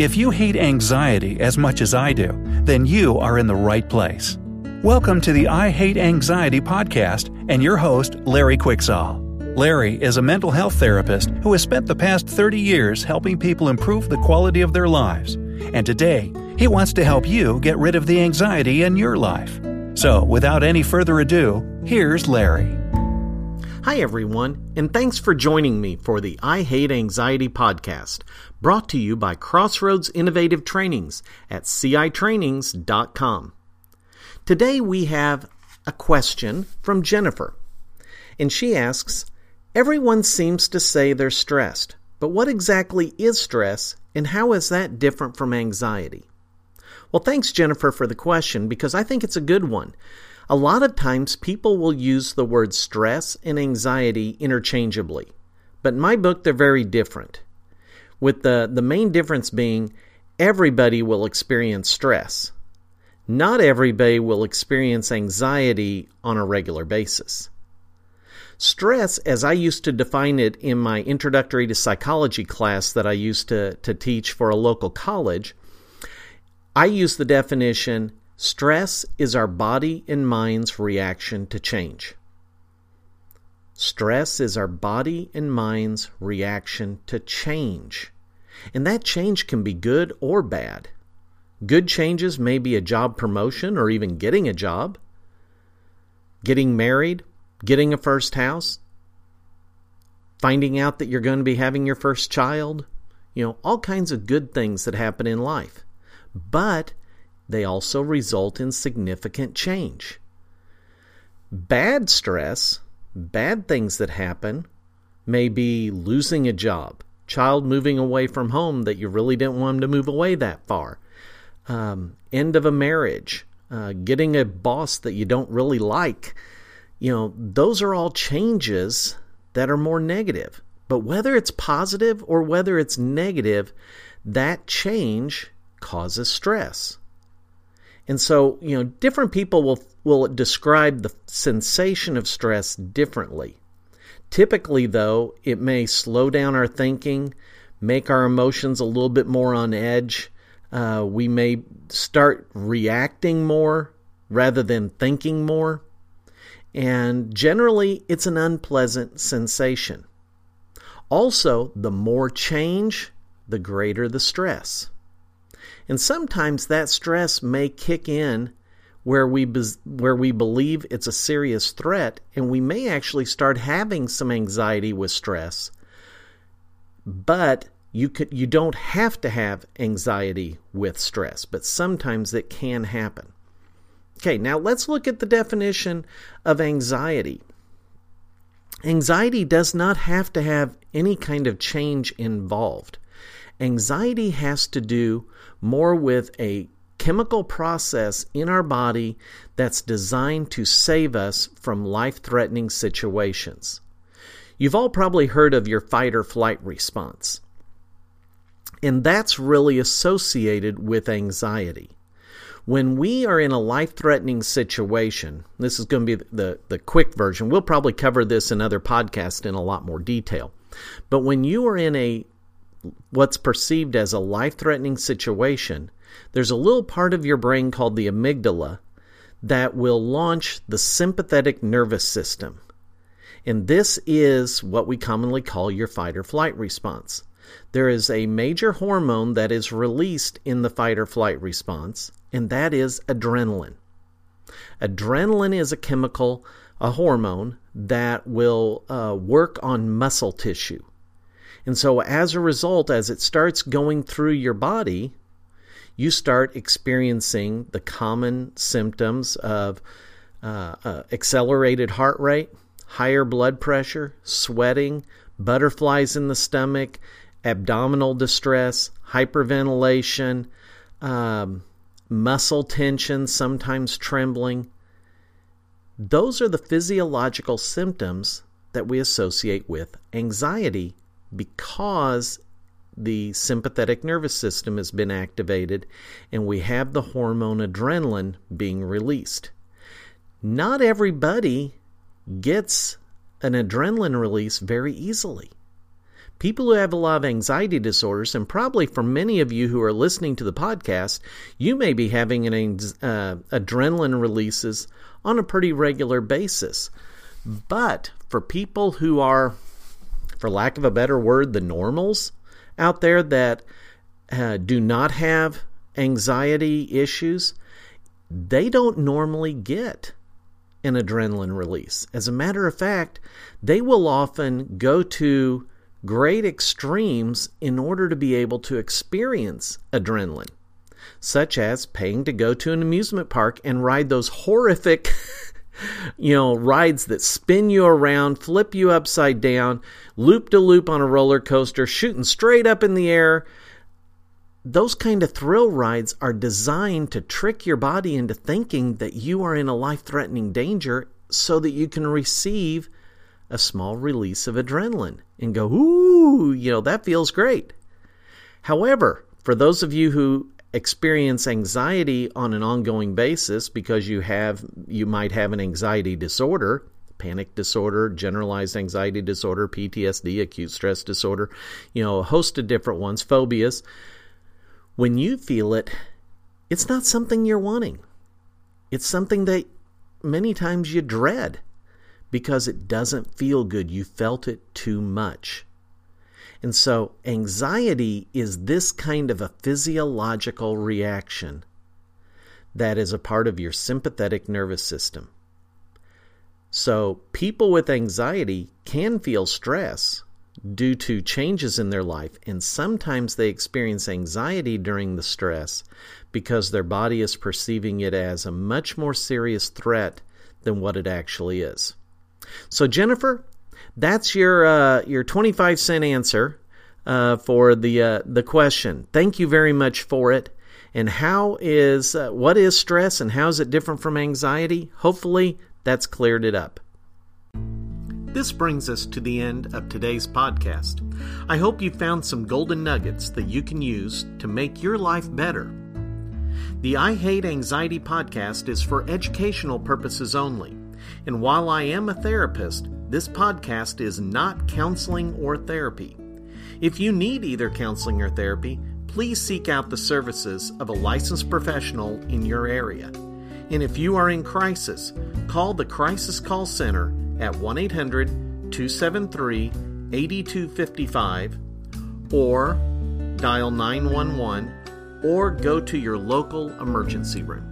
If you hate anxiety as much as I do, then you are in the right place. Welcome to the I Hate Anxiety podcast and your host, Larry Quicksall. Larry is a mental health therapist who has spent the past 30 years helping people improve the quality of their lives. And today, he wants to help you get rid of the anxiety in your life. So, without any further ado, here's Larry. Hi, everyone, and thanks for joining me for the I Hate Anxiety podcast, brought to you by Crossroads Innovative Trainings at citrainings.com. Today we have a question from Jennifer, and she asks Everyone seems to say they're stressed, but what exactly is stress, and how is that different from anxiety? Well, thanks, Jennifer, for the question because I think it's a good one. A lot of times people will use the word stress and anxiety interchangeably, but in my book, they're very different. With the, the main difference being everybody will experience stress. Not everybody will experience anxiety on a regular basis. Stress, as I used to define it in my introductory to psychology class that I used to, to teach for a local college, I use the definition stress is our body and mind's reaction to change. Stress is our body and mind's reaction to change. And that change can be good or bad. Good changes may be a job promotion or even getting a job, getting married, getting a first house, finding out that you're going to be having your first child, you know, all kinds of good things that happen in life. But they also result in significant change. Bad stress, bad things that happen, may be losing a job, child moving away from home that you really didn't want them to move away that far, um, end of a marriage, uh, getting a boss that you don't really like. You know, those are all changes that are more negative. But whether it's positive or whether it's negative, that change causes stress. And so, you know, different people will will describe the sensation of stress differently. Typically, though, it may slow down our thinking, make our emotions a little bit more on edge. Uh, we may start reacting more rather than thinking more. And generally, it's an unpleasant sensation. Also, the more change, the greater the stress. And sometimes that stress may kick in where we where we believe it's a serious threat and we may actually start having some anxiety with stress. But you could you don't have to have anxiety with stress but sometimes it can happen. Okay now let's look at the definition of anxiety. Anxiety does not have to have any kind of change involved anxiety has to do more with a chemical process in our body that's designed to save us from life threatening situations. You've all probably heard of your fight or flight response. And that's really associated with anxiety. When we are in a life threatening situation, this is going to be the, the quick version. We'll probably cover this in other podcasts in a lot more detail. But when you are in a what's perceived as a life threatening situation, there's a little part of your brain called the amygdala that will launch the sympathetic nervous system. And this is what we commonly call your fight or flight response. There is a major hormone that is released in the fight or flight response, and that is adrenaline. Adrenaline is a chemical, a hormone that will uh, work on muscle tissue. And so, as a result, as it starts going through your body, you start experiencing the common symptoms of uh, uh, accelerated heart rate, higher blood pressure, sweating, butterflies in the stomach, abdominal distress, hyperventilation, um, muscle tension, sometimes trembling. Those are the physiological symptoms that we associate with anxiety because the sympathetic nervous system has been activated and we have the hormone adrenaline being released. Not everybody gets an adrenaline release very easily. People who have a lot of anxiety disorders, and probably for many of you who are listening to the podcast, you may be having an uh, adrenaline releases on a pretty regular basis. But for people who are, for lack of a better word, the normals out there that uh, do not have anxiety issues, they don't normally get an adrenaline release. As a matter of fact, they will often go to great extremes in order to be able to experience adrenaline, such as paying to go to an amusement park and ride those horrific. you know, rides that spin you around, flip you upside down, loop to loop on a roller coaster, shooting straight up in the air, those kind of thrill rides are designed to trick your body into thinking that you are in a life threatening danger so that you can receive a small release of adrenaline and go, ooh, you know, that feels great. However, for those of you who experience anxiety on an ongoing basis because you have you might have an anxiety disorder panic disorder generalized anxiety disorder ptsd acute stress disorder you know a host of different ones phobias when you feel it, it's not something you're wanting. It's something that many times you dread because it doesn't feel good. You felt it too much. And so, anxiety is this kind of a physiological reaction that is a part of your sympathetic nervous system. So, people with anxiety can feel stress due to changes in their life, and sometimes they experience anxiety during the stress because their body is perceiving it as a much more serious threat than what it actually is. So, Jennifer, that's your uh, your twenty five cent answer uh, for the uh, the question. Thank you very much for it. And how is uh, what is stress and how is it different from anxiety? Hopefully, that's cleared it up. This brings us to the end of today's podcast. I hope you found some golden nuggets that you can use to make your life better. The I Hate Anxiety podcast is for educational purposes only, and while I am a therapist, this podcast is not counseling or therapy. If you need either counseling or therapy, please seek out the services of a licensed professional in your area. And if you are in crisis, call the Crisis Call Center at 1 800 273 8255 or dial 911 or go to your local emergency room.